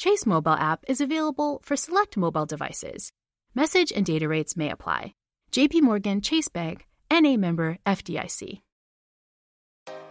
Chase mobile app is available for select mobile devices. Message and data rates may apply. JP Morgan Chase Bank, NA member FDIC.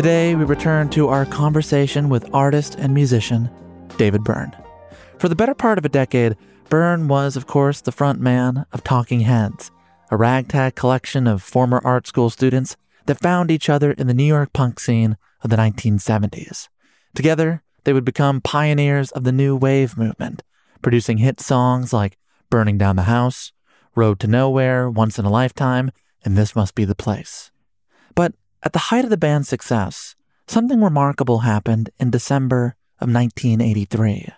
Today, we return to our conversation with artist and musician David Byrne. For the better part of a decade, Byrne was, of course, the front man of Talking Heads, a ragtag collection of former art school students that found each other in the New York punk scene of the 1970s. Together, they would become pioneers of the new wave movement, producing hit songs like Burning Down the House, Road to Nowhere, Once in a Lifetime, and This Must Be the Place. But at the height of the band's success, something remarkable happened in December of 1983.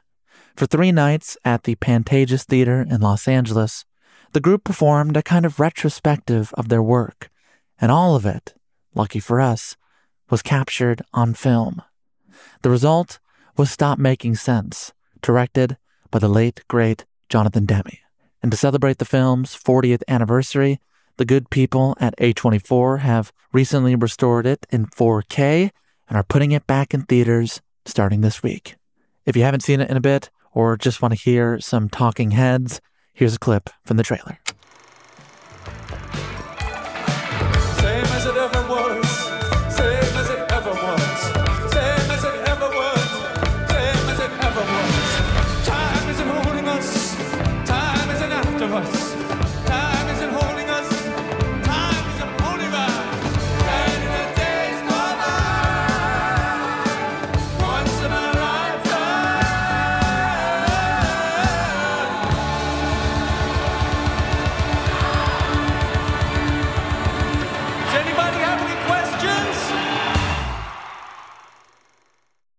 For three nights at the Pantages Theater in Los Angeles, the group performed a kind of retrospective of their work, and all of it, lucky for us, was captured on film. The result was Stop Making Sense, directed by the late, great Jonathan Demme. And to celebrate the film's 40th anniversary, the good people at A24 have recently restored it in 4K and are putting it back in theaters starting this week. If you haven't seen it in a bit or just want to hear some talking heads, here's a clip from the trailer.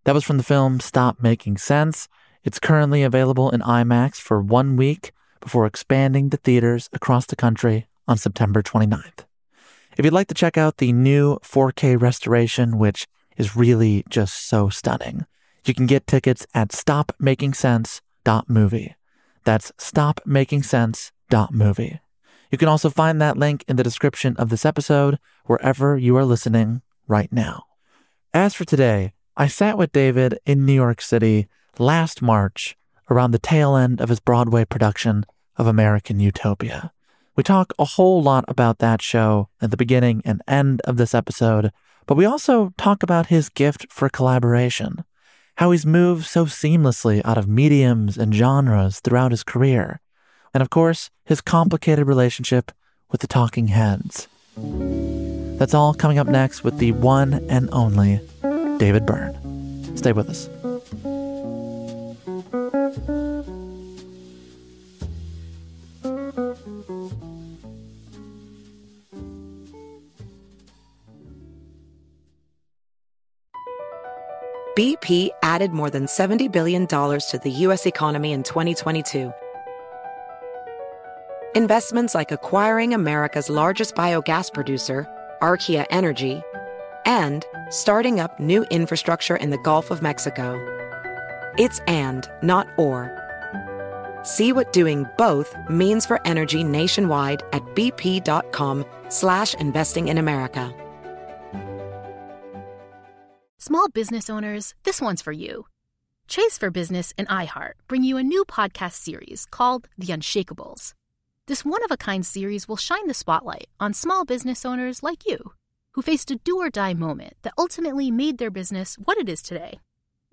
That was from the film Stop Making Sense. It's currently available in IMAX for one week before expanding to theaters across the country on September 29th. If you'd like to check out the new 4K restoration, which is really just so stunning, you can get tickets at stopmakingsense.movie. That's stopmakingsense.movie. You can also find that link in the description of this episode wherever you are listening right now. As for today, I sat with David in New York City last March around the tail end of his Broadway production of American Utopia. We talk a whole lot about that show at the beginning and end of this episode, but we also talk about his gift for collaboration, how he's moved so seamlessly out of mediums and genres throughout his career, and of course, his complicated relationship with the Talking Heads. That's all coming up next with the one and only David Byrne. Stay with us. BP added more than $70 billion to the U.S. economy in 2022. Investments like acquiring America's largest biogas producer, Archaea Energy, and starting up new infrastructure in the Gulf of Mexico. It's and, not or. See what doing both means for energy nationwide at bp.com slash investing in America. Small business owners, this one's for you. Chase for Business and iHeart bring you a new podcast series called The Unshakables. This one of a kind series will shine the spotlight on small business owners like you who faced a do or die moment that ultimately made their business what it is today.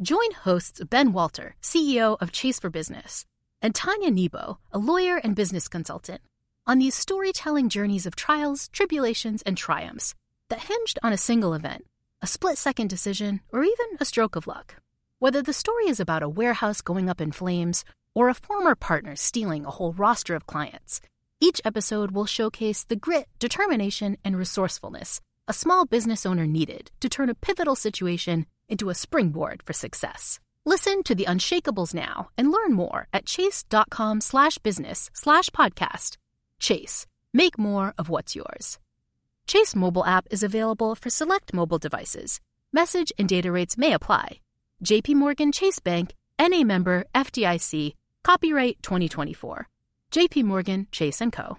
Join hosts Ben Walter, CEO of Chase for Business, and Tanya Nebo, a lawyer and business consultant, on these storytelling journeys of trials, tribulations, and triumphs that hinged on a single event, a split second decision, or even a stroke of luck. Whether the story is about a warehouse going up in flames or a former partner stealing a whole roster of clients, each episode will showcase the grit, determination, and resourcefulness a small business owner needed to turn a pivotal situation into a springboard for success. Listen to the Unshakables now and learn more at chase.com slash business slash podcast. Chase, make more of what's yours. Chase mobile app is available for select mobile devices. Message and data rates may apply. JP Morgan Chase Bank, NA member FDIC, copyright 2024. JP Morgan Chase & Co.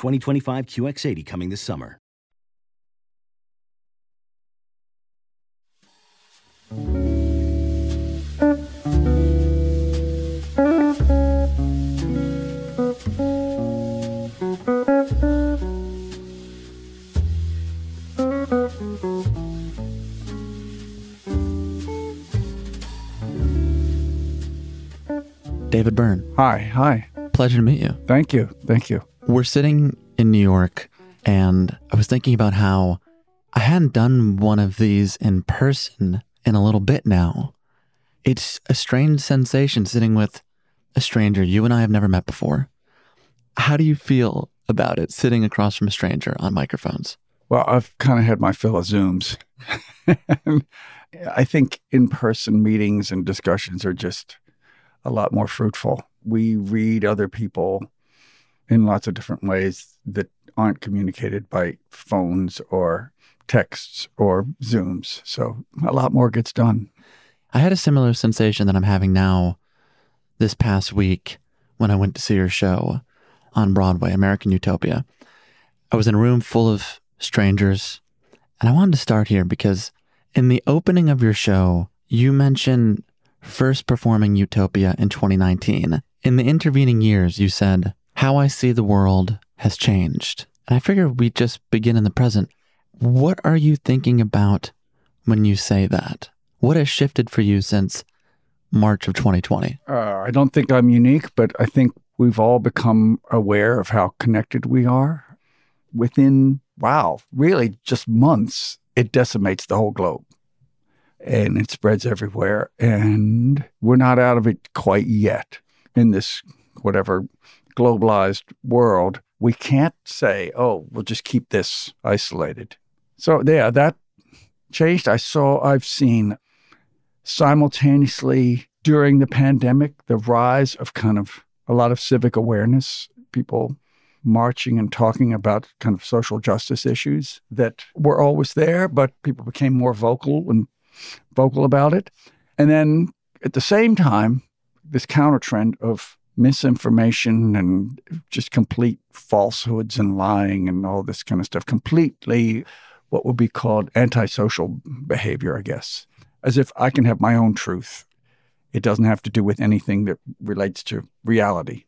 2025 QX80 coming this summer. David Byrne, Hi, hi. pleasure to meet you. Thank you. Thank you. We're sitting in New York, and I was thinking about how I hadn't done one of these in person in a little bit now. It's a strange sensation sitting with a stranger you and I have never met before. How do you feel about it sitting across from a stranger on microphones? Well, I've kind of had my fill of Zooms. I think in person meetings and discussions are just a lot more fruitful. We read other people in lots of different ways that aren't communicated by phones or texts or Zooms. So a lot more gets done. I had a similar sensation that I'm having now this past week when I went to see your show on Broadway, American Utopia. I was in a room full of strangers, and I wanted to start here because in the opening of your show, you mentioned first performing Utopia in 2019. In the intervening years, you said, How I see the world has changed. And I figure we just begin in the present. What are you thinking about when you say that? What has shifted for you since March of 2020? Uh, I don't think I'm unique, but I think we've all become aware of how connected we are. Within, wow, really just months, it decimates the whole globe and it spreads everywhere. And we're not out of it quite yet in this, whatever globalized world, we can't say, oh, we'll just keep this isolated. So, yeah, that changed. I saw, I've seen simultaneously during the pandemic the rise of kind of a lot of civic awareness, people marching and talking about kind of social justice issues that were always there, but people became more vocal and vocal about it. And then at the same time, this counter trend of misinformation and just complete falsehoods and lying and all this kind of stuff, completely what would be called antisocial behavior, I guess, as if I can have my own truth. It doesn't have to do with anything that relates to reality.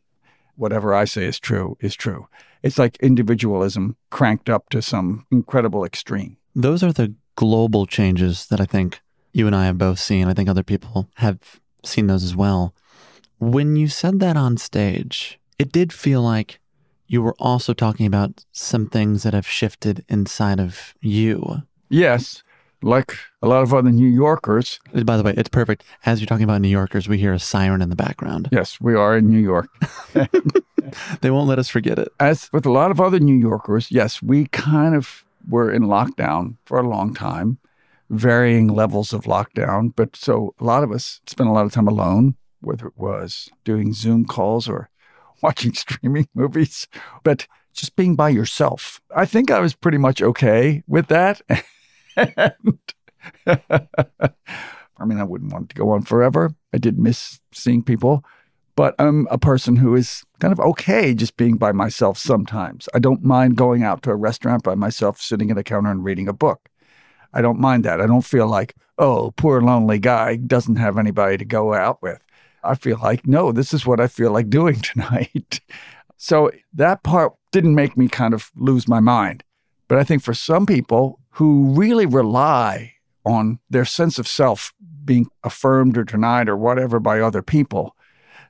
Whatever I say is true is true. It's like individualism cranked up to some incredible extreme. Those are the global changes that I think you and I have both seen. I think other people have seen those as well. When you said that on stage, it did feel like you were also talking about some things that have shifted inside of you. Yes, like a lot of other New Yorkers. By the way, it's perfect. As you're talking about New Yorkers, we hear a siren in the background. Yes, we are in New York. they won't let us forget it. As with a lot of other New Yorkers, yes, we kind of were in lockdown for a long time, varying levels of lockdown. But so a lot of us spent a lot of time alone, whether it was doing Zoom calls or watching streaming movies, but just being by yourself. I think I was pretty much okay with that. I mean, I wouldn't want it to go on forever. I did miss seeing people, but I'm a person who is kind of okay just being by myself sometimes. I don't mind going out to a restaurant by myself, sitting at a counter and reading a book. I don't mind that. I don't feel like, oh, poor lonely guy doesn't have anybody to go out with. I feel like, no, this is what I feel like doing tonight. so that part didn't make me kind of lose my mind. But I think for some people who really rely on their sense of self being affirmed or denied or whatever by other people,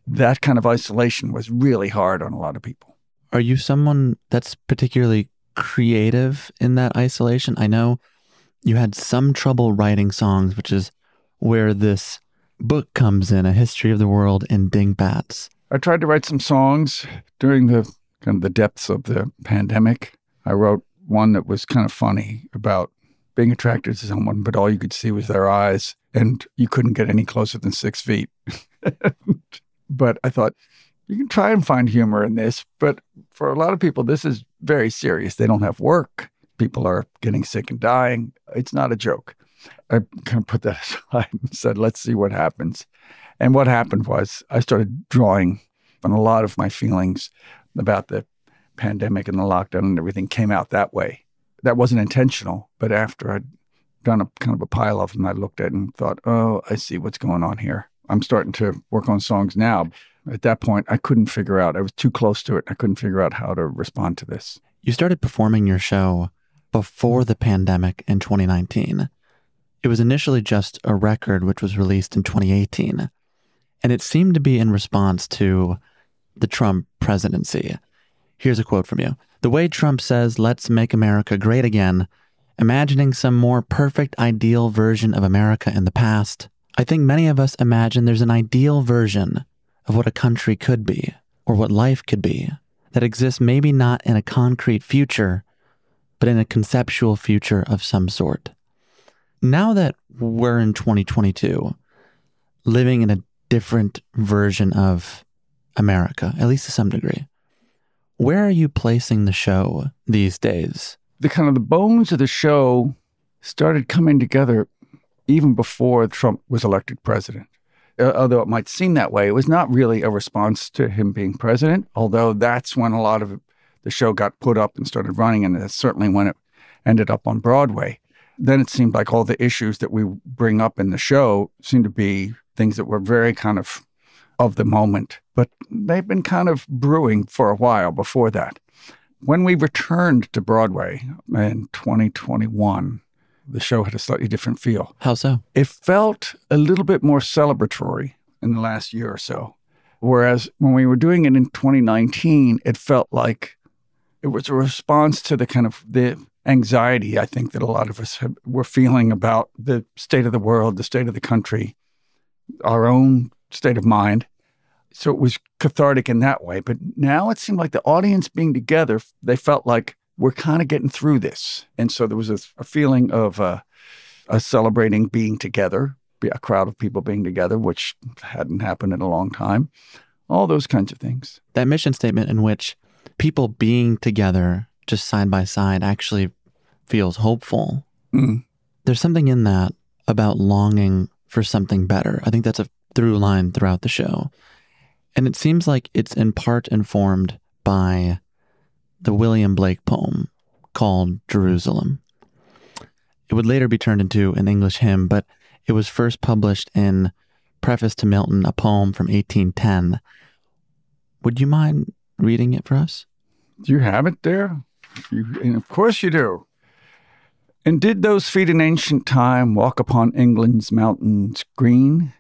that kind of isolation was really hard on a lot of people. Are you someone that's particularly creative in that isolation? I know you had some trouble writing songs, which is where this book comes in, A History of the World in Dingbats. I tried to write some songs during the kind of the depths of the pandemic. I wrote one that was kind of funny about being attracted to someone, but all you could see was their eyes, and you couldn't get any closer than six feet. but I thought, you can try and find humor in this, but for a lot of people, this is very serious. They don't have work. People are getting sick and dying. It's not a joke. I kind of put that aside and said, let's see what happens. And what happened was I started drawing on a lot of my feelings about the pandemic and the lockdown and everything came out that way. That wasn't intentional, but after I'd done a kind of a pile of them, I looked at it and thought, oh, I see what's going on here. I'm starting to work on songs now. At that point, I couldn't figure out, I was too close to it. I couldn't figure out how to respond to this. You started performing your show before the pandemic in 2019. It was initially just a record which was released in 2018, and it seemed to be in response to the Trump presidency. Here's a quote from you The way Trump says, let's make America great again, imagining some more perfect, ideal version of America in the past, I think many of us imagine there's an ideal version of what a country could be, or what life could be, that exists maybe not in a concrete future, but in a conceptual future of some sort now that we're in 2022, living in a different version of America, at least to some degree, where are you placing the show these days? The kind of the bones of the show started coming together even before Trump was elected president. Uh, although it might seem that way, it was not really a response to him being president, although that's when a lot of the show got put up and started running, and that's certainly when it ended up on Broadway then it seemed like all the issues that we bring up in the show seemed to be things that were very kind of of the moment, but they've been kind of brewing for a while before that. When we returned to Broadway in 2021, the show had a slightly different feel. How so? It felt a little bit more celebratory in the last year or so. Whereas when we were doing it in 2019, it felt like it was a response to the kind of the anxiety I think that a lot of us have, were feeling about the state of the world, the state of the country, our own state of mind. So it was cathartic in that way. But now it seemed like the audience being together, they felt like we're kind of getting through this. And so there was a, a feeling of uh, a celebrating being together, a crowd of people being together, which hadn't happened in a long time. All those kinds of things. That mission statement in which people being together just side by side actually feels hopeful. Mm. There's something in that about longing for something better. I think that's a through line throughout the show. And it seems like it's in part informed by the William Blake poem called Jerusalem. It would later be turned into an English hymn, but it was first published in Preface to Milton, a poem from 1810. Would you mind reading it for us? Do you have it there? You, and of course you do. And did those feet in ancient time walk upon England's mountains green?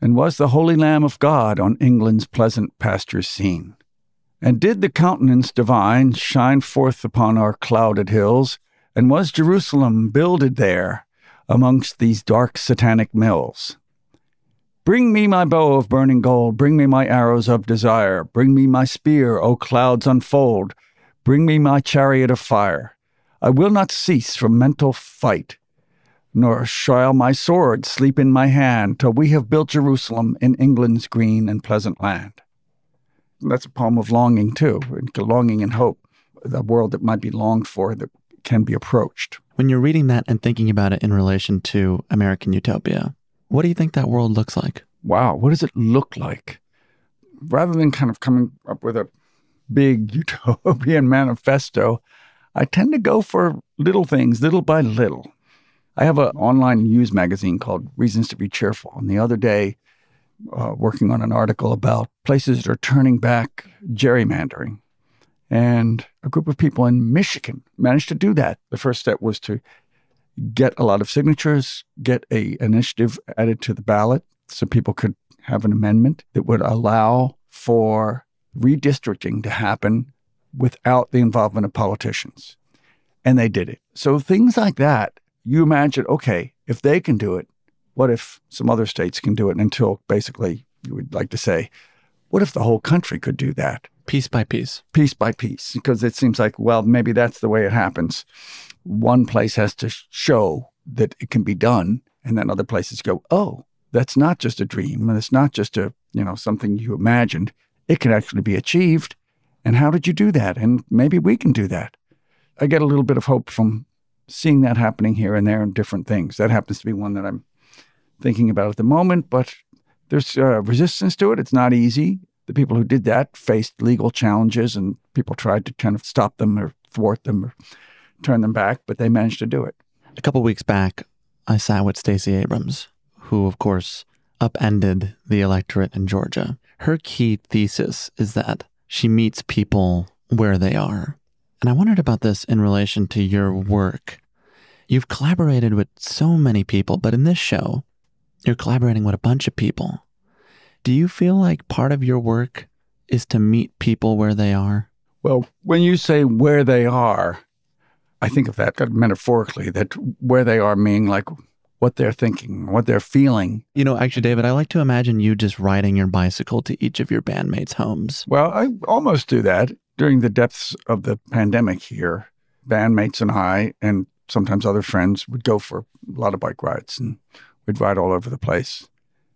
And was the Holy Lamb of God on England's pleasant pastures seen? And did the countenance divine shine forth upon our clouded hills? And was Jerusalem builded there amongst these dark satanic mills? Bring me my bow of burning gold, bring me my arrows of desire, bring me my spear, O clouds unfold, bring me my chariot of fire. I will not cease from mental fight, nor shall my sword sleep in my hand till we have built Jerusalem in England's green and pleasant land. That's a poem of longing, too, longing and hope, the world that might be longed for that can be approached. When you're reading that and thinking about it in relation to American Utopia, what do you think that world looks like? Wow, what does it look like? Rather than kind of coming up with a big utopian manifesto, I tend to go for little things, little by little. I have an online news magazine called Reasons to Be Cheerful. And the other day, uh, working on an article about places that are turning back gerrymandering. And a group of people in Michigan managed to do that. The first step was to get a lot of signatures, get a initiative added to the ballot so people could have an amendment that would allow for redistricting to happen without the involvement of politicians. And they did it. So things like that, you imagine, okay, if they can do it, what if some other states can do it until basically you would like to say, what if the whole country could do that? Piece by piece. Piece by piece. Because it seems like, well, maybe that's the way it happens. One place has to show that it can be done, and then other places go, oh, that's not just a dream, and it's not just a, you know, something you imagined. It can actually be achieved. And how did you do that? And maybe we can do that. I get a little bit of hope from seeing that happening here and there in different things. That happens to be one that I'm thinking about at the moment, but there's uh, resistance to it. It's not easy. The people who did that faced legal challenges, and people tried to kind of stop them or thwart them or turn them back, but they managed to do it. A couple weeks back, I sat with Stacey Abrams, who, of course, upended the electorate in Georgia. Her key thesis is that she meets people where they are. And I wondered about this in relation to your work. You've collaborated with so many people, but in this show, you're collaborating with a bunch of people. Do you feel like part of your work is to meet people where they are? Well, when you say where they are, I think of that metaphorically, that where they are meaning like what they're thinking, what they're feeling. You know, actually, David, I like to imagine you just riding your bicycle to each of your bandmates' homes. Well, I almost do that during the depths of the pandemic here. Bandmates and I, and sometimes other friends, would go for a lot of bike rides and we'd ride all over the place.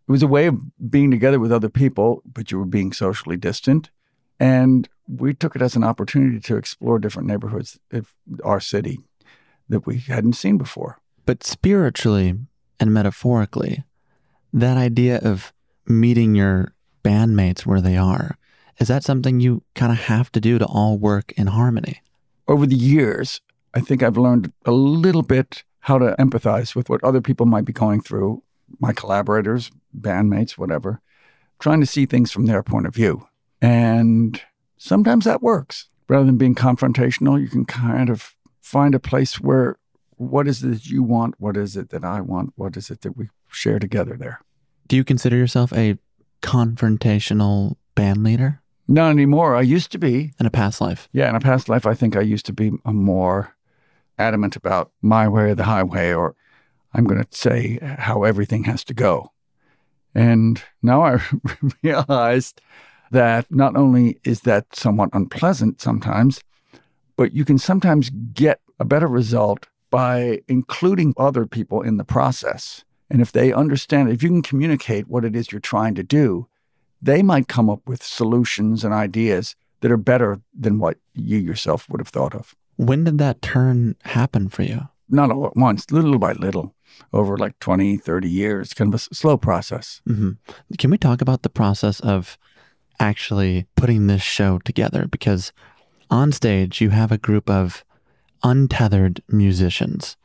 It was a way of being together with other people, but you were being socially distant. And we took it as an opportunity to explore different neighborhoods of our city that we hadn't seen before. But spiritually and metaphorically, that idea of meeting your bandmates where they are, is that something you kind of have to do to all work in harmony? Over the years, I think I've learned a little bit how to empathize with what other people might be going through, my collaborators, bandmates, whatever, trying to see things from their point of view. And sometimes that works. Rather than being confrontational, you can kind of find a place where what is it that you want? What is it that I want? What is it that we share together there? Do you consider yourself a confrontational band leader? Not anymore. I used to be. In a past life? Yeah, in a past life, I think I used to be more adamant about my way or the highway, or I'm going to say how everything has to go. And now I realized that not only is that somewhat unpleasant sometimes, but you can sometimes get a better result by including other people in the process. And if they understand, if you can communicate what it is you're trying to do, they might come up with solutions and ideas that are better than what you yourself would have thought of. When did that turn happen for you? Not all at once, little by little, over like 20, 30 years, kind of a slow process. hmm Can we talk about the process of actually putting this show together? Because on stage, you have a group of untethered musicians,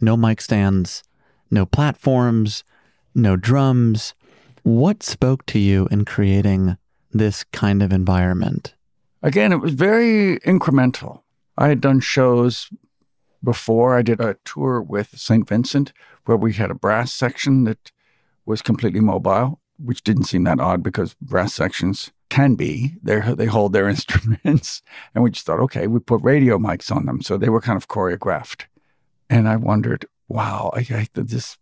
no mic stands, no platforms, no drums. What spoke to you in creating this kind of environment? Again, it was very incremental. I had done shows before. I did a tour with St. Vincent where we had a brass section that was completely mobile, which didn't seem that odd because brass sections can be. They they hold their instruments, and we just thought, okay, we put radio mics on them, so they were kind of choreographed. And I wondered, wow, I, I this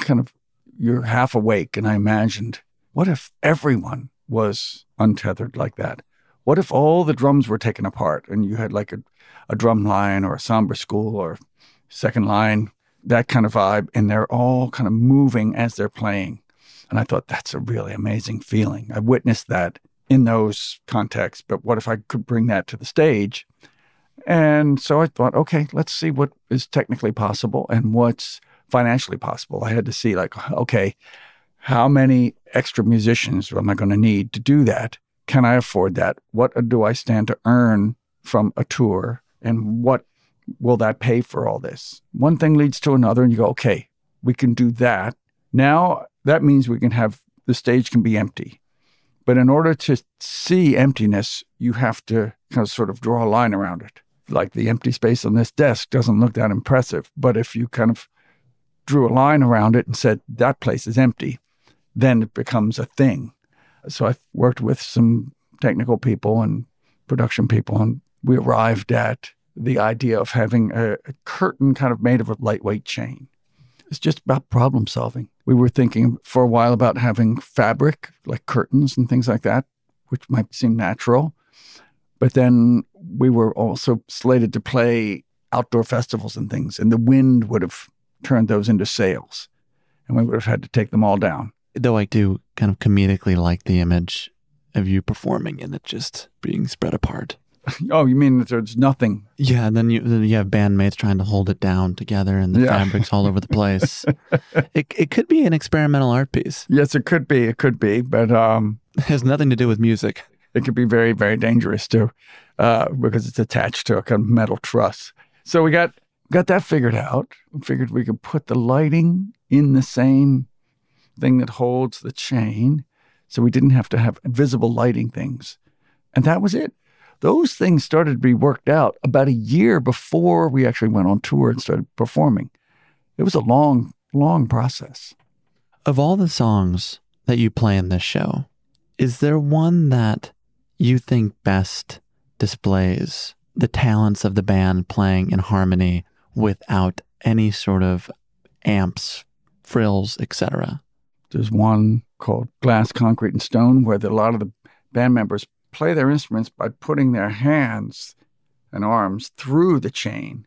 kind of you're half awake, and I imagined, what if everyone was untethered like that? What if all the drums were taken apart and you had like a, a drum line or a samba school or second line, that kind of vibe, and they're all kind of moving as they're playing? And I thought that's a really amazing feeling. I witnessed that in those contexts, but what if I could bring that to the stage? And so I thought, okay, let's see what is technically possible and what's financially possible. I had to see, like, okay, how many extra musicians am I going to need to do that? Can I afford that? What uh, do I stand to earn from a tour? And what will that pay for all this? One thing leads to another, and you go, okay, we can do that. Now that means we can have the stage can be empty. But in order to see emptiness, you have to kind of sort of draw a line around it. Like the empty space on this desk doesn't look that impressive. But if you kind of drew a line around it and said, that place is empty, then it becomes a thing. So I've worked with some technical people and production people, and we arrived at the idea of having a, a curtain kind of made of a lightweight chain. It's just about problem solving. We were thinking for a while about having fabric, like curtains and things like that, which might seem natural. But then we were also slated to play outdoor festivals and things, and the wind would have turned those into sails, and we would have had to take them all down. Though I do kind of comedically like the image of you performing and it just being spread apart. Oh, you mean that there's nothing? Yeah, and then you then you have bandmates trying to hold it down together, and the Yeah. fabrics all over the place. it it could be an experimental art piece. Yes, it could be. It could be, but um, It has nothing to do with music. it could be very, very dangerous too, uh, because it's attached to a kind of metal truss. So we got got that figured out. We figured we could put the lighting in the same thing that holds the chain, so we didn't have to have visible lighting things, and that was it. Those things started to be worked out about a year before we actually went on tour and started performing. It was a long, long process. Of all the songs that you play in this show, is there one that you think best displays the talents of the band playing in harmony without any sort of amps, frills, etc.? There's one called Glass, Concrete, and Stone, where the, a lot of the band members play their instruments by putting their hands and arms through the chain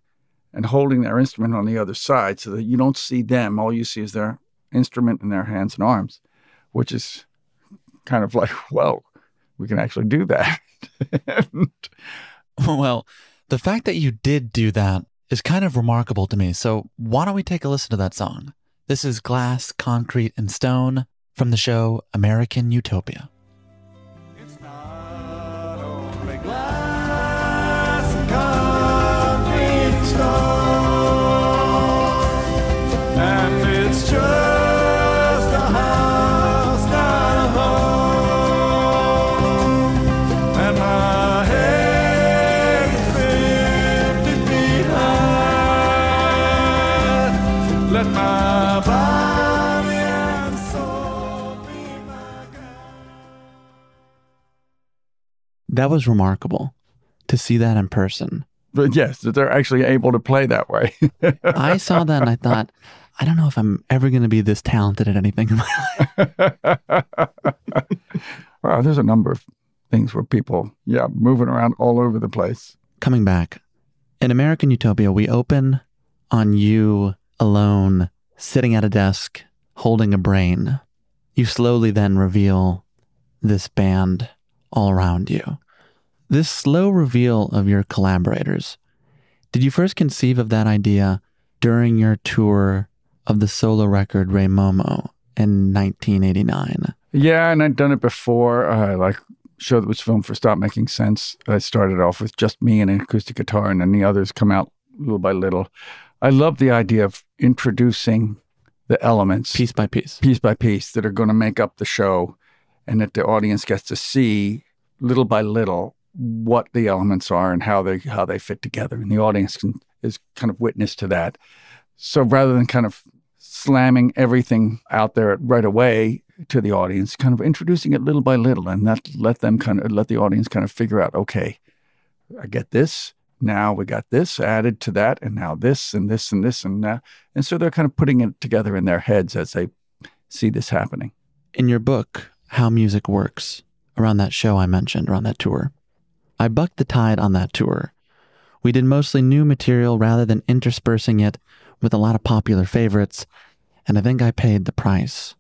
and holding their instrument on the other side so that you don't see them. All you see is their instrument and their hands and arms, which is kind of like, well, we can actually do that. And Well, the fact that you did do that is kind of remarkable to me. So, why don't we take a listen to that song? This is Glass, Concrete, and Stone from the show American Utopia. That was remarkable to see that in person. But yes, that they're actually able to play that way. I saw that and I thought, I don't know if I'm ever going to be this talented at anything in my life. wow, there's a number of things where people, yeah, moving around all over the place. Coming back, in American Utopia, we open on you alone, sitting at a desk, holding a brain. You slowly then reveal this band all around you. This slow reveal of your collaborators, did you first conceive of that idea during your tour of the solo record Rei Momo in 1989? Yeah, and I'd done it before. Uh, like show that was filmed for Stop Making Sense. I started off with just me and an acoustic guitar, and then the others come out little by little. I love the idea of introducing the elements Piece by piece. piece by piece that are going to make up the show and that the audience gets to see little by little what the elements are and how they how they fit together and the audience can is kind of witness to that. So rather than kind of slamming everything out there right away to the audience kind of introducing it little by little and that let them kind of let the audience kind of figure out okay i get this now we got this added to that and now this and this and this and that. And so they're kind of putting it together in their heads as they see this happening. In your book, How Music Works, around that show I mentioned, around that tour, I bucked the tide on that tour. We did mostly new material rather than interspersing it with a lot of popular favorites, and I think I paid the price.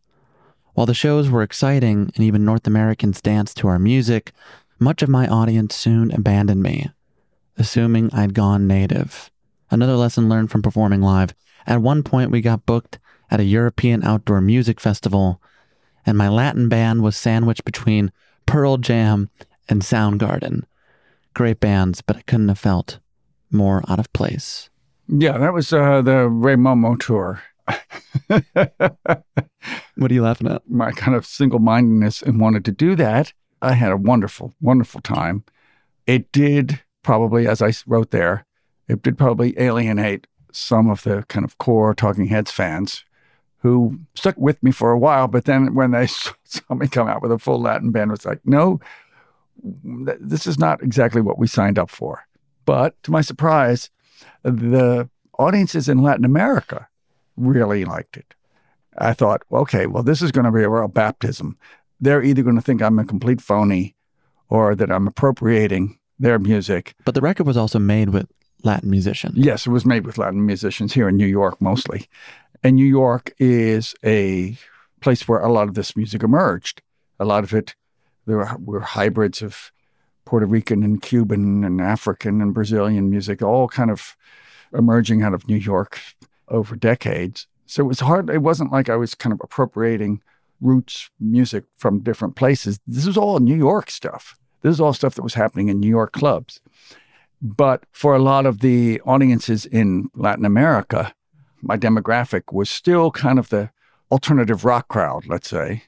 While the shows were exciting and even North Americans danced to our music, much of my audience soon abandoned me, assuming I'd gone native. Another lesson learned from performing live. At one point, we got booked at a European outdoor music festival, and my Latin band was sandwiched between Pearl Jam and Soundgarden. Great bands, but I couldn't have felt more out of place. Yeah, that was uh, the Rei Momo tour. What are you laughing at? My kind of single mindedness and wanted to do that. I had a wonderful, wonderful time. It did probably, as I wrote there, it did probably alienate some of the kind of core Talking Heads fans who stuck with me for a while. But then when they saw me come out with a full Latin band, it was like, no, this is not exactly what we signed up for. But to my surprise, the audiences in Latin America really liked it. I thought, okay, well, this is going to be a real baptism. They're either going to think I'm a complete phony or that I'm appropriating their music. But the record was also made with Latin musicians. Yes, it was made with Latin musicians here in New York mostly. And New York is a place where a lot of this music emerged. A lot of it, there were, hybrids of Puerto Rican and Cuban and African and Brazilian music, all kind of emerging out of New York over decades. So it was hard. It wasn't like I was kind of appropriating roots music from different places. This was all New York stuff. This is all stuff that was happening in New York clubs. But for a lot of the audiences in Latin America, my demographic was still kind of the alternative rock crowd, let's say.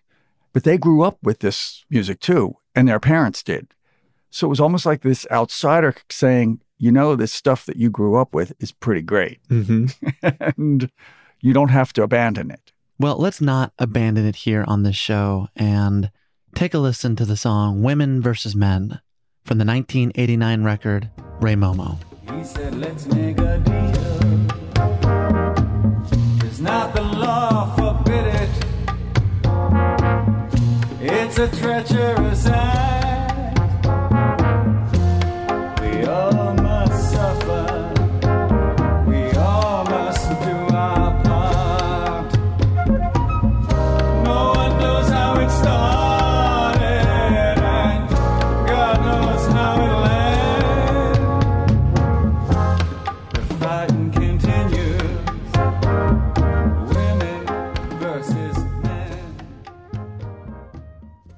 But they grew up with this music too, and their parents did. So it was almost like this outsider saying, you know, this stuff that you grew up with is pretty great. Mm-hmm. and you don't have to abandon it. Well, let's not abandon it here on this show and take a listen to the song Women versus Men from the 1989 record Rei Momo. He said, let's make a deal. It's not the law It's a treacherous act.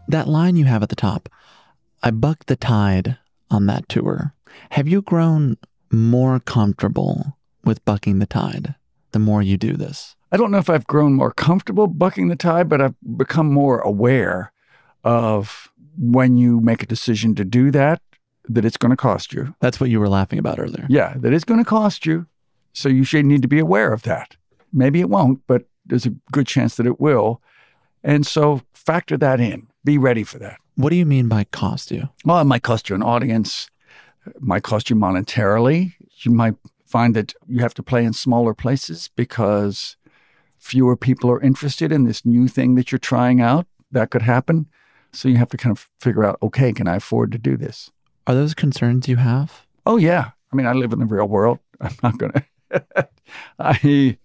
That line you have at the top, I bucked the tide on that tour. Have you grown more comfortable with bucking the tide the more you do this? I don't know if I've grown more comfortable bucking the tide, but I've become more aware of when you make a decision to do that, that it's going to cost you. That's what you were laughing about earlier. Yeah, that it's going to cost you. So you should need to be aware of that. Maybe it won't, but there's a good chance that it will. And so factor that in. Be ready for that. What do you mean by cost you? Well, it might cost you an audience. It might cost you monetarily. You might find that you have to play in smaller places because fewer people are interested in this new thing that you're trying out. That could happen. So you have to kind of figure out, okay, can I afford to do this? Are those concerns you have? Oh yeah. I mean, I live in the real world. I'm not going to. I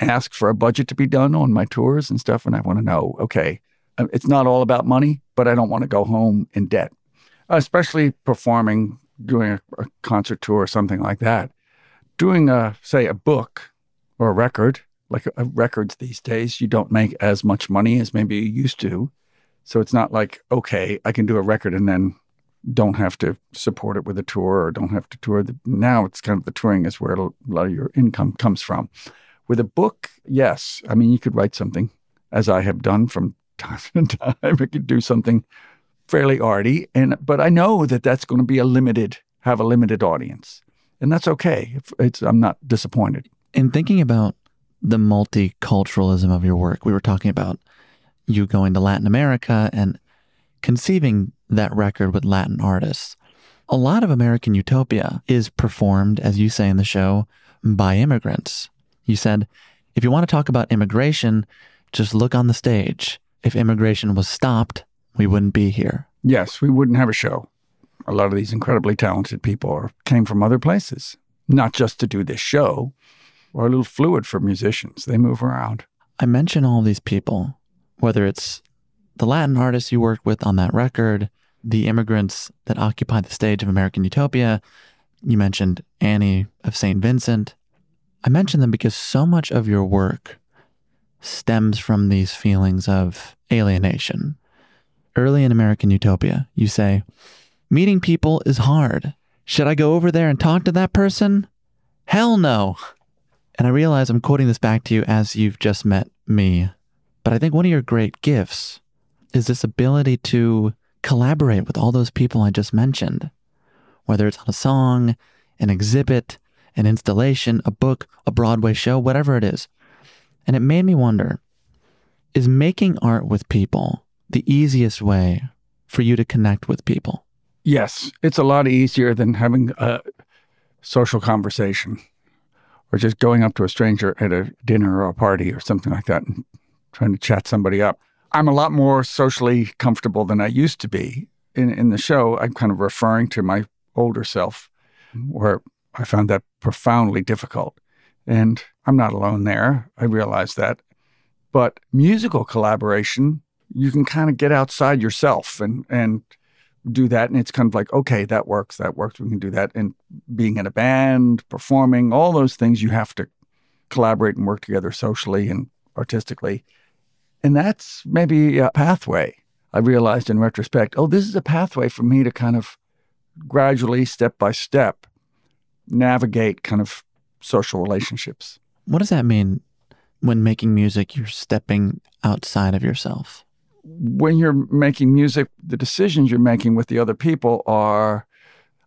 ask for a budget to be done on my tours and stuff, and I want to know, okay, uh, it's not all about money, but I don't want to go home in debt, especially performing, doing a, a concert tour or something like that. Doing a say a book or a record, like uh, records these days, you don't make as much money as maybe you used to. So it's not like, okay, I can do a record and then don't have to support it with a tour or don't have to tour. The, now it's kind of the touring is where a lot of your income comes from. With a book, yes. I mean, you could write something, as I have done from time to time. I could do something fairly arty, and but I know that that's going to be a limited, have a limited audience, and that's okay. If It's I'm not disappointed. In thinking about the multiculturalism of your work, we were talking about you going to Latin America and conceiving that record with Latin artists. A lot of American Utopia is performed, as you say in the show, by immigrants. You said, if you want to talk about immigration, just look on the stage. If immigration was stopped, we wouldn't be here. Yes, we wouldn't have a show. A lot of these incredibly talented people are, came from other places, not just to do this show. We're a little fluid for musicians. They move around. I mention all these people, whether it's the Latin artists you worked with on that record, the immigrants that occupied the stage of American Utopia. You mentioned Annie of St. Vincent. I mention them because so much of your work stems from these feelings of alienation. Early in American Utopia, you say, Meeting people is hard. Should I go over there and talk to that person? Hell no. And I realize I'm quoting this back to you as you've just met me. But I think one of your great gifts is this ability to collaborate with all those people I just mentioned, whether it's on a song, an exhibit, an installation, a book, a Broadway show, whatever it is. And it made me wonder is making art with people the easiest way for you to connect with people? Yes, it's a lot easier than having a social conversation or just going up to a stranger at a dinner or a party or something like that and trying to chat somebody up. I'm a lot more socially comfortable than I used to be. In, in the show, I'm kind of referring to my older self, where I found that profoundly difficult. And I'm not alone there. I realize that. But musical collaboration, you can kind of get outside yourself and, and do that. And it's kind of like, okay, that works, that works. We can do that. And being in a band, performing, all those things, you have to collaborate and work together socially and artistically. And that's maybe a pathway. I realized in retrospect, oh, this is a pathway for me to kind of gradually, step by step, navigate kind of social relationships. What does that mean when making music? You're stepping outside of yourself. When you're making music, the decisions you're making with the other people are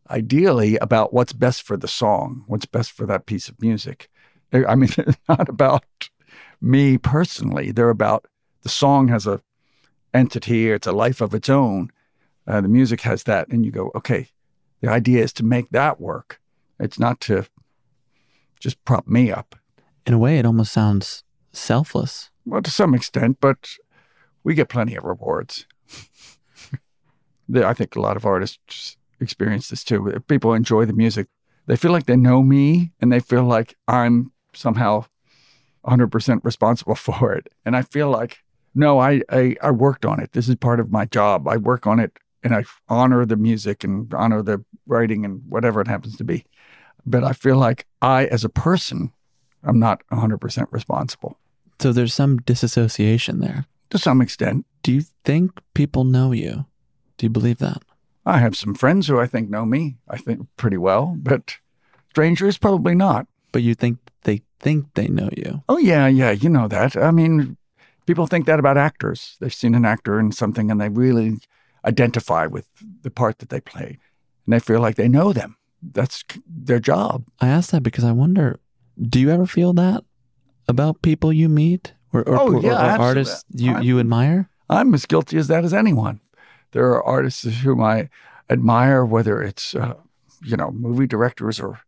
ideally about what's best for the song, what's best for that piece of music. I mean, they're not about me personally, they're about the song has a entity, it's a life of its own. Uh, the music has that, and you go, okay, the idea is to make that work. It's not to just prop me up. In a way, it almost sounds selfless. Well, to some extent, but we get plenty of rewards. I think a lot of artists experience this too. People enjoy the music. They feel like they know me and they feel like I'm somehow 100% responsible for it. And I feel like no, I, I, I worked on it. This is part of my job. I work on it and I honor the music and honor the writing and whatever it happens to be. But I feel like I, as a person, I'm not 100% responsible. So there's some disassociation there. To some extent. Do you think people know you? Do you believe that? I have some friends who I think know me, I think pretty well, but strangers, probably not. But you think they think they know you? Oh, yeah, yeah, you know that. I mean, people think that about actors. They've seen an actor in something and they really identify with the part that they play and they feel like they know them. That's their job. I ask that because I wonder do you ever feel that about people you meet or, or, Oh, yeah, or artists you, I'm- you admire? I'm as guilty as that as anyone. There are artists whom I admire, whether it's uh, you know, movie directors or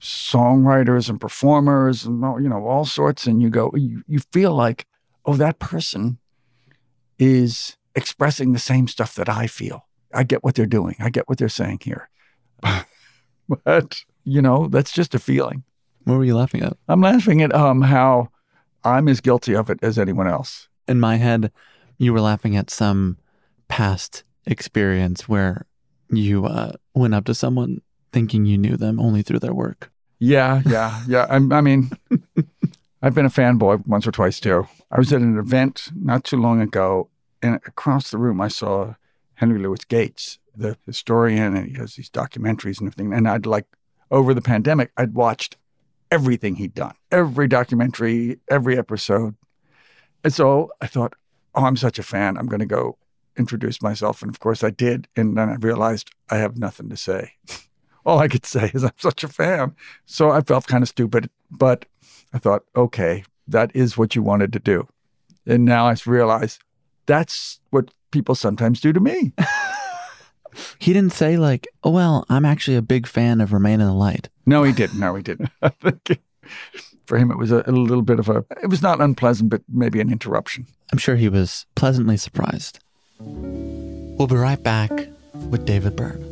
songwriters and performers and all- you know all sorts and you go you, you feel like oh that person is expressing the same stuff that i feel i get what they're doing i get what they're saying here but you know that's just a feeling What were you laughing at? i'm laughing at um how i'm as guilty of it as anyone else In my head, you were laughing at some past experience where you uh, went up to someone thinking you knew them only through their work. Yeah, yeah, yeah. I, I mean, I've been a fanboy once or twice too. I was at an event not too long ago, and across the room I saw Henry Louis Gates, the historian, and he has these documentaries and everything. And I'd like over the pandemic, I'd watched everything he'd done, every documentary, every episode. And so I thought, oh, I'm such a fan. I'm going to go introduce myself. And of course I did. And then I realized I have nothing to say. All I could say is I'm such a fan. So I felt kind of stupid, but I thought, okay, that is what you wanted to do. And now I realize that's what people sometimes do to me. He didn't say like, "Oh well, I'm actually a big fan of Remain in the Light." No, he didn't. No, he didn't. For him, it was a, a little bit of a, it was not unpleasant, but maybe an interruption. I'm sure he was pleasantly surprised. We'll be right back with David Byrne.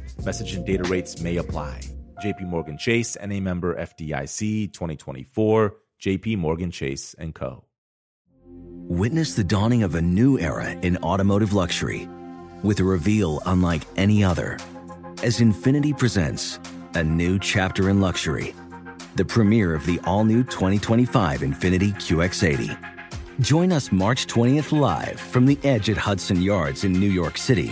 Message and data rates may apply. JP Morgan Chase and a member FDIC 2024, JP Morgan Chase and Co. Witness the dawning of a new era in automotive luxury with a reveal unlike any other as Infiniti presents a new chapter in luxury, the premiere of the all new 2025 Infiniti QX80. Join us March 20th live from the edge at Hudson Yards in New York City,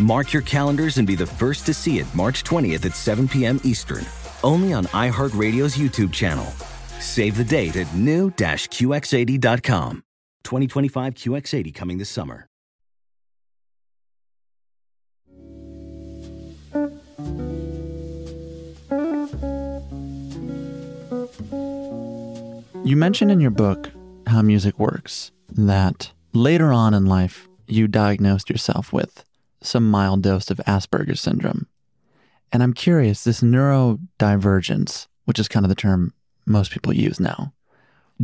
Mark your calendars and be the first to see it March 20th at 7 p.m. Eastern, only on iHeartRadio's YouTube channel. Save the date at new-QX80.com. 2025 QX80 coming this summer. You mention in your book how music works, that later on in life, you diagnosed yourself with some mild dose of Asperger's syndrome. And I'm curious, this neurodivergence, which is kind of the term most people use now,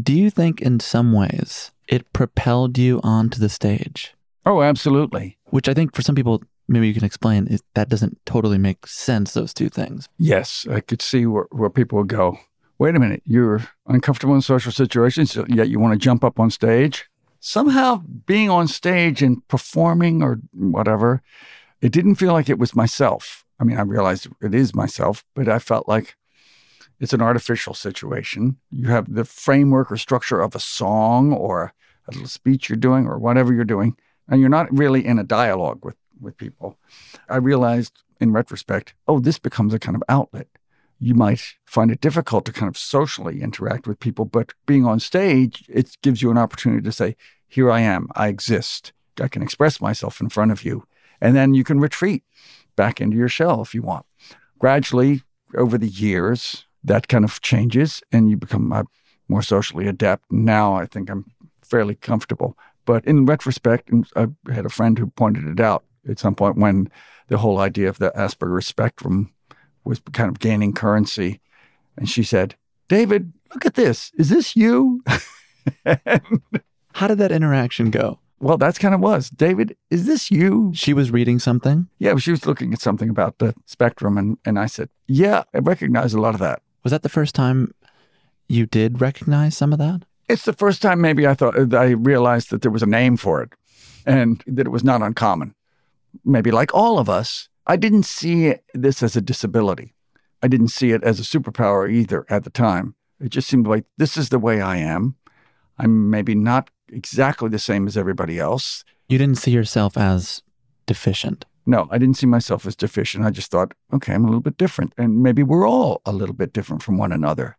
do you think in some ways it propelled you onto the stage? Oh, absolutely. Which I think for some people, maybe you can explain, that doesn't totally make sense, those two things. Yes, I could see where, where people would go. Wait a minute, you're uncomfortable in social situations, yet you want to jump up on stage. Somehow being on stage and performing or whatever, it didn't feel like it was myself. I mean, I realized it is myself, but I felt like it's an artificial situation. You have the framework or structure of a song or a little speech you're doing or whatever you're doing, and you're not really in a dialogue with, with people. I realized in retrospect, oh, this becomes a kind of outlet. You might find it difficult to kind of socially interact with people, but being on stage, it gives you an opportunity to say, here I am, I exist, I can express myself in front of you. And then you can retreat back into your shell if you want. Gradually, over the years, that kind of changes and you become uh, more socially adept. Now I think I'm fairly comfortable. But in retrospect, and I had a friend who pointed it out at some point when the whole idea of the Asperger's spectrum was kind of gaining currency. And she said, David, look at this. Is this you? How did that interaction go? well, that's kind of was. David, is this you? She was reading something. Yeah, she was looking at something about the spectrum. And, and I said, Yeah, I recognize a lot of that. Was that the first time you did recognize some of that? It's the first time maybe I thought uh, I realized that there was a name for it and that it was not uncommon. Maybe like all of us, I didn't see this as a disability. I didn't see it as a superpower either at the time. It just seemed like this is the way I am. I'm maybe not exactly the same as everybody else. You didn't see yourself as deficient. No, I didn't see myself as deficient. I just thought, okay, I'm a little bit different. And maybe we're all a little bit different from one another.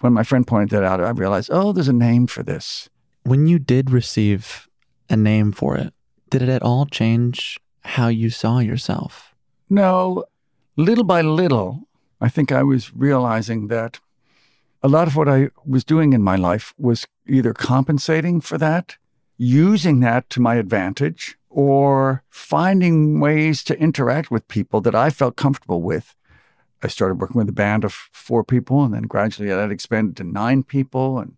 When my friend pointed that out, I realized, oh, there's a name for this. When you did receive a name for it, did it at all change how you saw yourself? No, little by little, I think I was realizing that a lot of what I was doing in my life was either compensating for that, using that to my advantage, or finding ways to interact with people that I felt comfortable with. I started working with a band of four people, and then gradually that expanded to nine people, and,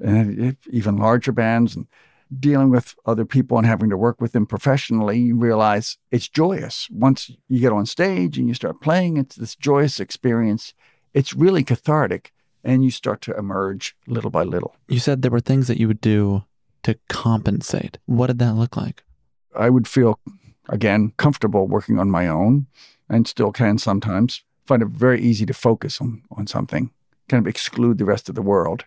and even larger bands. And dealing with other people and having to work with them professionally, you realize it's joyous. Once you get on stage and you start playing, it's this joyous experience. It's really cathartic and you start to emerge little by little. You said there were things that you would do to compensate. What did that look like? I would feel, again, comfortable working on my own and still can sometimes find it very easy to focus on, on something, kind of exclude the rest of the world.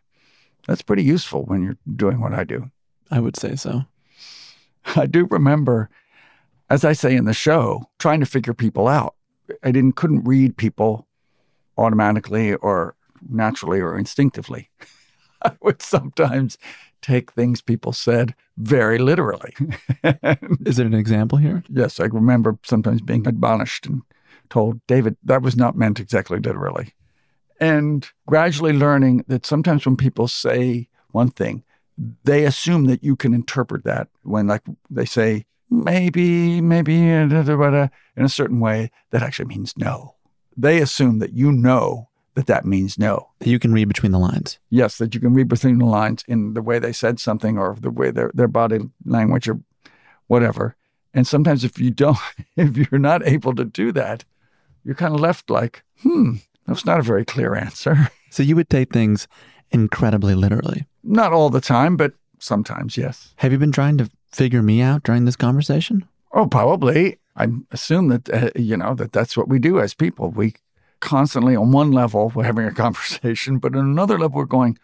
That's pretty useful when you're doing what I do. I would say so. I do remember, as I say in the show, trying to figure people out. I didn't couldn't read people automatically or naturally or instinctively. I would sometimes take things people said very literally. Is it an example here? Yes, I remember sometimes being admonished and told, David, that was not meant exactly literally. And gradually learning that sometimes when people say one thing, they assume that you can interpret that when, like, they say, maybe, maybe, in a certain way, that actually means no. They assume that you know that that means no. You can read between the lines. Yes, that you can read between the lines in the way they said something or the way their, their body language or whatever. And sometimes if you don't, if you're not able to do that, you're kind of left like, hmm, that's not a very clear answer. So you would take things incredibly literally. Not all the time, but sometimes, yes. Have you been trying to figure me out during this conversation? Oh, probably. I assume that, uh, you know, that that's what we do as people. We constantly on one level we're having a conversation, but on another level we're going,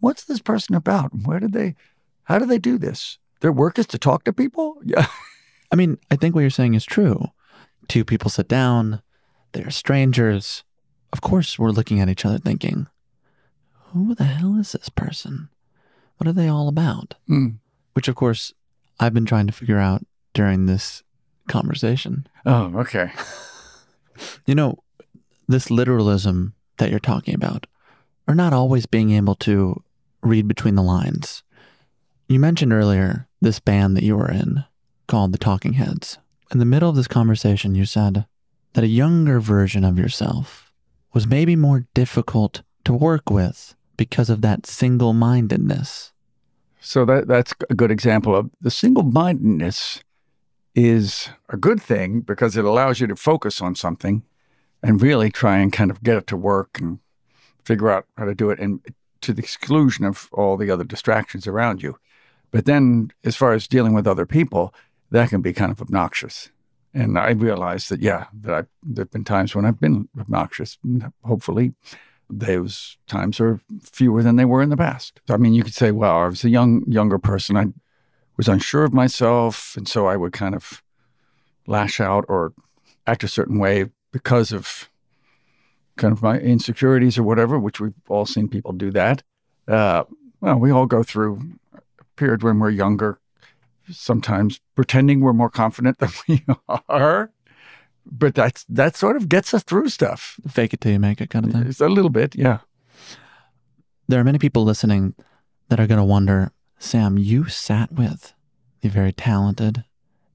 what's this person about? Where did they how do they do this? Their work is to talk to people? Yeah. I mean, I think what you're saying is true. Two people sit down, they're strangers. Of course, we're looking at each other thinking, who the hell is this person? What are they all about? Mm. Which, of course, I've been trying to figure out during this conversation. Oh, okay. you know, this literalism that you're talking about, or not always being able to read between the lines. You mentioned earlier this band that you were in called the Talking Heads. In the middle of this conversation, you said that a younger version of yourself was maybe more difficult to work with because of that single mindedness. So that that's a good example of the single mindedness is a good thing because it allows you to focus on something and really try and kind of get it to work and figure out how to do it and to the exclusion of all the other distractions around you. But then, as far as dealing with other people, that can be kind of obnoxious. And I realized that, yeah, that I, there have been times when I've been obnoxious. Hopefully, those times are fewer than they were in the past. I mean, you could say, well, I was a young younger person. I was unsure of myself, and so I would kind of lash out or act a certain way because of kind of my insecurities or whatever, which we've all seen people do that. Uh, well, we all go through a period when we're younger, sometimes pretending we're more confident than we are. But that's that sort of gets us through stuff. Fake it till you make it kind of thing. It's a little bit, yeah. There are many people listening that are going to wonder, Sam, you sat with the very talented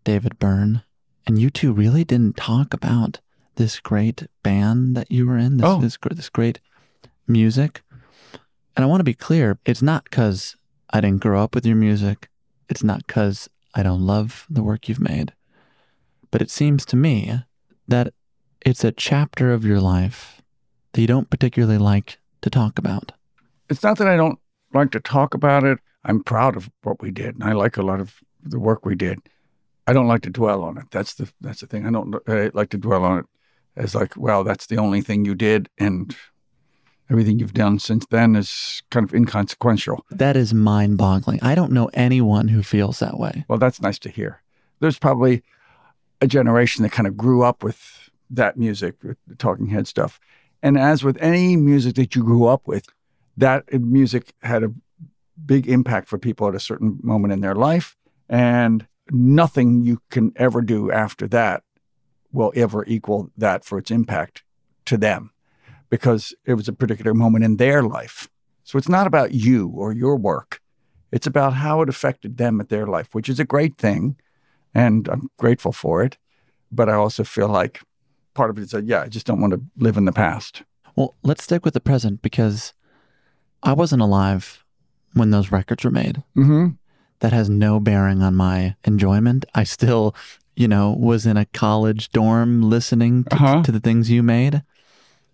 David Byrne, and you two really didn't talk about this great band that you were in, this, Oh. this, this great music. And I want to be clear, it's not because I didn't grow up with your music. It's not because I don't love the work you've made. But it seems to me that it's a chapter of your life that you don't particularly like to talk about. It's not that I don't like to talk about it. I'm proud of what we did, and I like a lot of the work we did. I don't like to dwell on it. That's the that's the thing. I don't uh, like to dwell on it as like, well, that's the only thing you did, and everything you've done since then is kind of inconsequential. That is mind boggling. I don't know anyone who feels that way. Well, that's nice to hear. There's probably a generation that kind of grew up with that music, with the Talking Head stuff. And as with any music that you grew up with, that music had a big impact for people at a certain moment in their life. And nothing you can ever do after that will ever equal that for its impact to them because it was a particular moment in their life. So it's not about you or your work. It's about how it affected them at their life, which is a great thing. And I'm grateful for it. But I also feel like part of it is that, yeah, I just don't want to live in the past. Well, let's stick with the present because I wasn't alive when those records were made. Mm-hmm. That has no bearing on my enjoyment. I still, you know, was in a college dorm listening to, Uh-huh. to the things you made.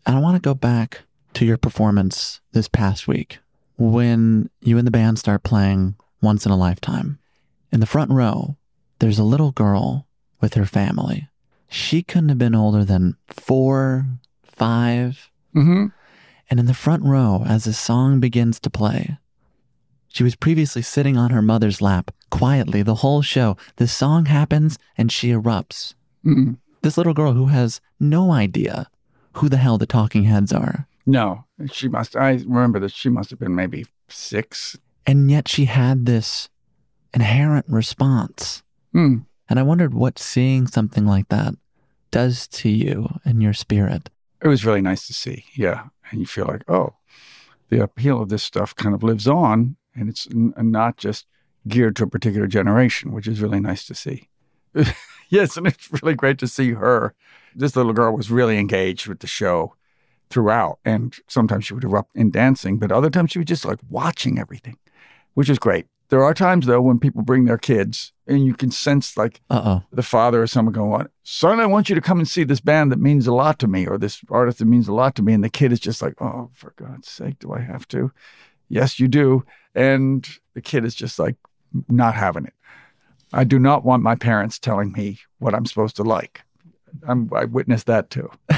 And I want to go back to your performance this past week when you and the band start playing Once in a Lifetime. In the front row, there's a little girl with her family. She couldn't have been older than four, five. Mm-hmm. And in the front row, as the song begins to play, she was previously sitting on her mother's lap quietly the whole show. The song happens and she erupts. mm This little girl who has no idea who the hell the talking heads are. No, she must. I remember that she must have been maybe six. And yet she had this inherent response. Mm. And I wondered what seeing something like that does to you and your spirit. It was really nice to see. Yeah. And you feel like, oh, the appeal of this stuff kind of lives on and it's n- not just geared to a particular generation, which is really nice to see. yes. And it's really great to see her. This little girl was really engaged with the show throughout. And sometimes she would erupt in dancing, but other times she was just like watching everything, which is great. There are times though when people bring their kids and you can sense like Uh oh. the father or someone going, Son, I want you to come and see this band that means a lot to me, or this artist that means a lot to me. And the kid is just like, Oh, for God's sake, do I have to? Yes, you do. And the kid is just like not having it. I do not want my parents telling me what I'm supposed to like. I'm, I witnessed that too.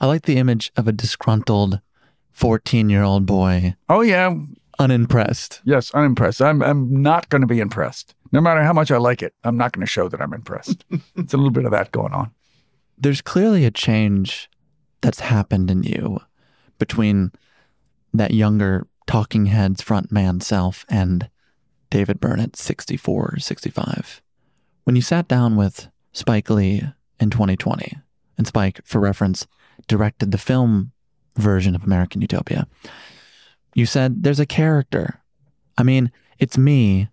I like the image of a disgruntled 14 year old boy, Oh, yeah. unimpressed. Yes, unimpressed. I'm, I'm not going to be impressed. No matter how much I like it, I'm not going to show that I'm impressed. it's a little bit of that going on. There's clearly a change that's happened in you between that younger Talking Heads frontman self and David Byrne at 64, 65. When you sat down with Spike Lee in 2020, and Spike, for reference, directed the film version of American Utopia, you said there's a character. I mean, it's me,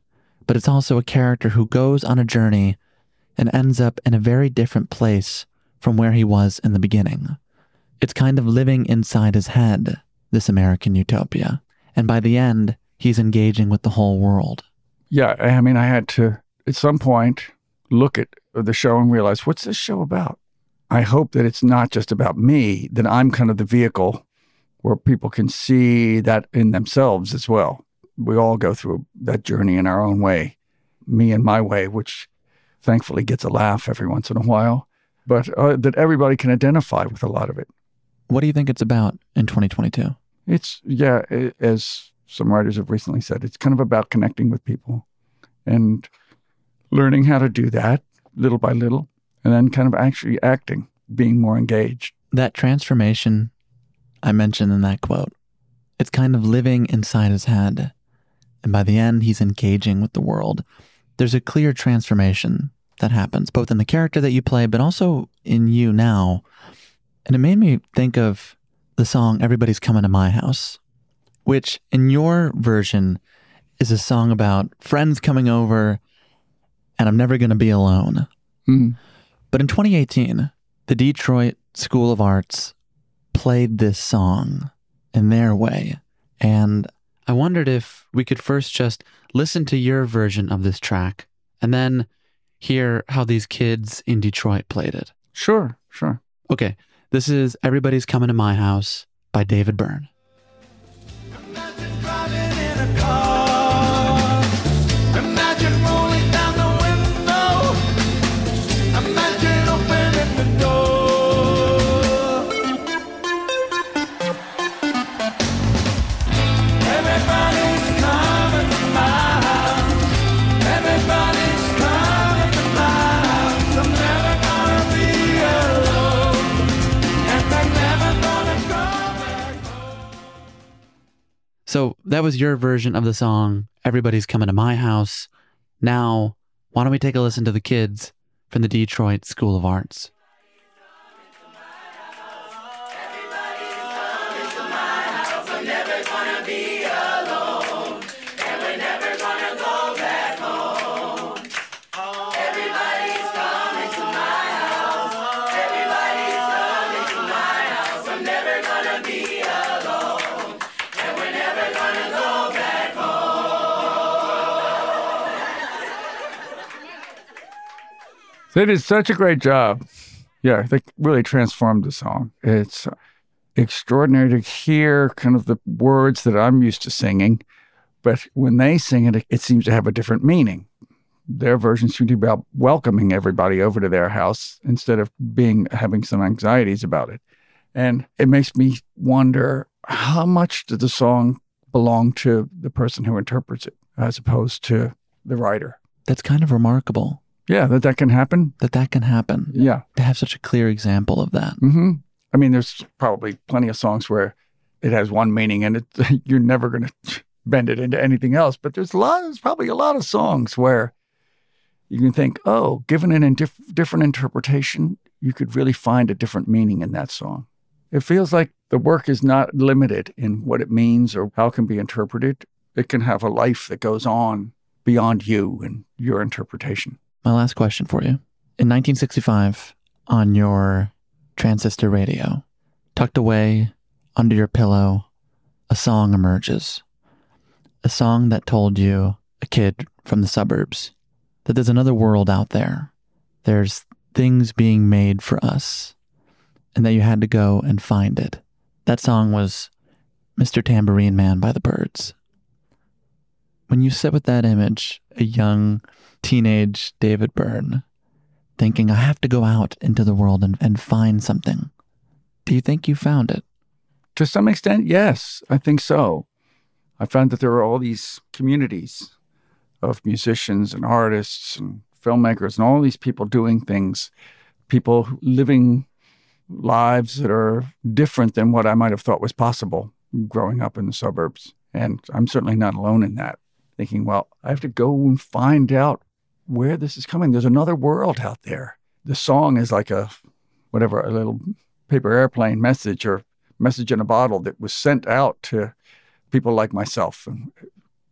but it's also a character who goes on a journey and ends up in a very different place from where he was in the beginning. It's kind of living inside his head, this American utopia. And by the end, he's engaging with the whole world. Yeah, I mean, I had to at some point look at the show and realize what's this show about? I hope that it's not just about me, that I'm kind of the vehicle where people can see that in themselves as well. we all go through that journey in our own way. Me in my way, which thankfully gets a laugh every once in a while, but uh, that everybody can identify with a lot of it. What do you think it's about in 2022? It's, yeah, i as some writers have recently said, it's kind of about connecting with people and learning how to do that little by little, and then kind of actually acting, being more engaged. That transformation I mentioned in that quote, it's kind of living inside his head. And by the end, he's engaging with the world. There's a clear transformation that happens, both in the character that you play, but also in you now. And it made me think of the song Everybody's Coming to My House, which in your version is a song about friends coming over and I'm never going to be alone. Mm. But in 2018, the Detroit School of Arts played this song in their way. And I wondered if we could first just listen to your version of this track and then hear how these kids in Detroit played it. Sure, sure. Okay, this is Everybody's Coming to My House by David Byrne. So that was your version of the song, Everybody's Coming to My House. Now, why don't we take a listen to the kids from the Detroit School of Arts? They did such a great job. Yeah, they really transformed the song. It's extraordinary to hear kind of the words that I'm used to singing, but when they sing it, it seems to have a different meaning. Their version seems to be about welcoming everybody over to their house instead of being having some anxieties about it. And it makes me wonder how much does the song belong to the person who interprets it as opposed to the writer? That's kind of remarkable Yeah, that that can happen. that that can happen. Yeah. To have such a clear example of that. hmm I mean, there's probably plenty of songs where it has one meaning and it, you're never going to bend it into anything else. But there's a lot, there's probably a lot of songs where you can think, oh, given an indif- different interpretation, you could really find a different meaning in that song. It feels like the work is not limited in what it means or how it can be interpreted. It can have a life that goes on beyond you and your interpretation. My last question for you. In 1965, on your transistor radio, tucked away under your pillow, a song emerges. A song that told you, a kid from the suburbs, that there's another world out there. There's things being made for us, and that you had to go and find it. That song was Mr. Tambourine Man by the Byrds. When you sit with that image, a young teenage David Byrne, thinking, I have to go out into the world and, and find something. Do you think you found it? To some extent, yes, I think so. I found that there are all these communities of musicians and artists and filmmakers and all these people doing things, people living lives that are different than what I might have thought was possible growing up in the suburbs. And I'm certainly not alone in that, thinking, well, I have to go and find out where this is coming. There's another world out there. The song is like a, whatever, a little paper airplane message or message in a bottle that was sent out to people like myself and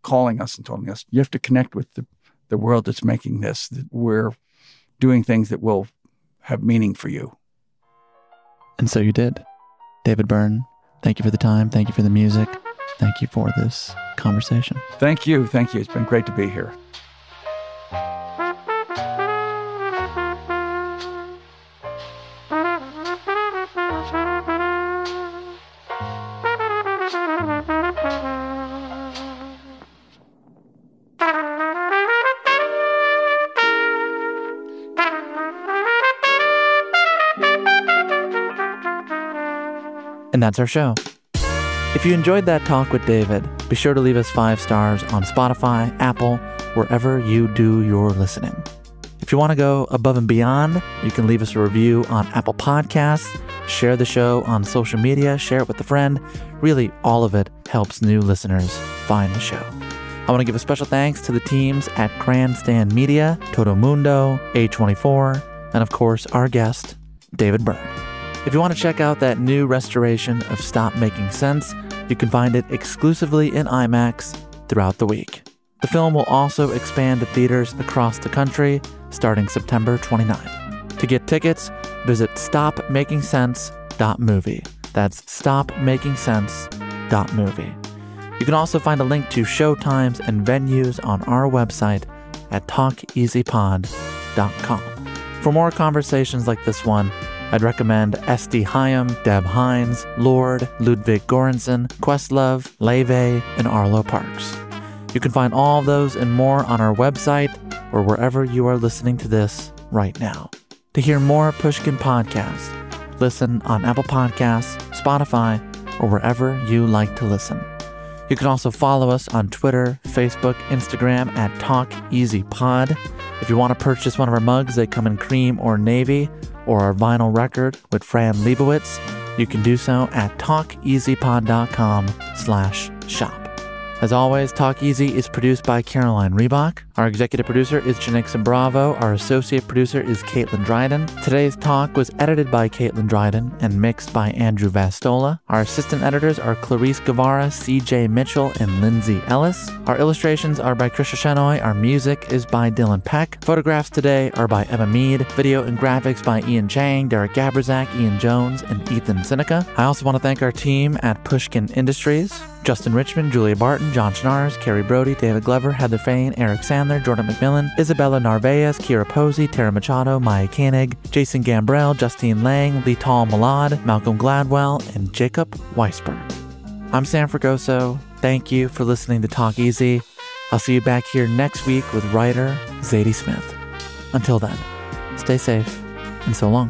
calling us and telling us, you have to connect with the, the world that's making this, that we're doing things that will have meaning for you. And so you did. David Byrne, thank you for the time. Thank you for the music. Thank you for this conversation. Thank you. Thank you. It's been great to be here. That's our show. If you enjoyed that talk with David, be sure to leave us five stars on Spotify, Apple, wherever you do your listening. If you want to go above and beyond, you can leave us a review on Apple Podcasts, share the show on social media, share it with a friend. Really, all of it helps new listeners find the show. I want to give a special thanks to the teams at Grandstand Media, Todo Mundo, A24, and of course, our guest, David Byrne. If you want to check out that new restoration of Stop Making Sense, you can find it exclusively in IMAX throughout the week. The film will also expand to theaters across the country starting September 29th. To get tickets, visit stopmakingsense.movie. That's stopmakingsense.movie. You can also find a link to showtimes and venues on our website at talkeasypod.com. For more conversations like this one, I'd recommend SD Hyam, Dev Hynes, Lorde, Ludwig Göransson, Questlove, Leve, and Arlo Parks. You can find all those and more on our website or wherever you are listening to this right now. To hear more Pushkin podcasts, listen on Apple Podcasts, Spotify, or wherever you like to listen. You can also follow us on Twitter, Facebook, Instagram at TalkEasyPod. If you want to purchase one of our mugs, they come in cream or navy, or our vinyl record with Fran Lebowitz, you can do so at talkeasypod.com slash shop. As always, Talk Easy is produced by Caroline Reebok. Our executive producer is Janix Bravo. Our associate producer is Caitlin Dryden. Today's talk was edited by Caitlin Dryden and mixed by Andrew Vastola. Our assistant editors are Clarice Guevara, CJ Mitchell, and Lindsay Ellis. Our illustrations are by Krisha Shenoy. Our music is by Dylan Peck. Photographs today are by Emma Mead. Video and graphics by Ian Chang, Derek Gabrizak, Ian Jones, and Ethan Seneca. I also want to thank our team at Pushkin Industries. Justin Richmond, Julia Barton, John Schnars, Carrie Brody, David Glover, Heather Fain, Eric Sandler, Jordan McMillan, Isabella Narvaez, Kira Posey, Tara Machado, Maya Koenig, Jason Gambrell, Justine Lang, Lital Molad, Malcolm Gladwell, and Jacob Weisberg. I'm Sam Fragoso. Thank you for listening to Talk Easy. I'll see you back here next week with writer Zadie Smith. Until then, stay safe and so long.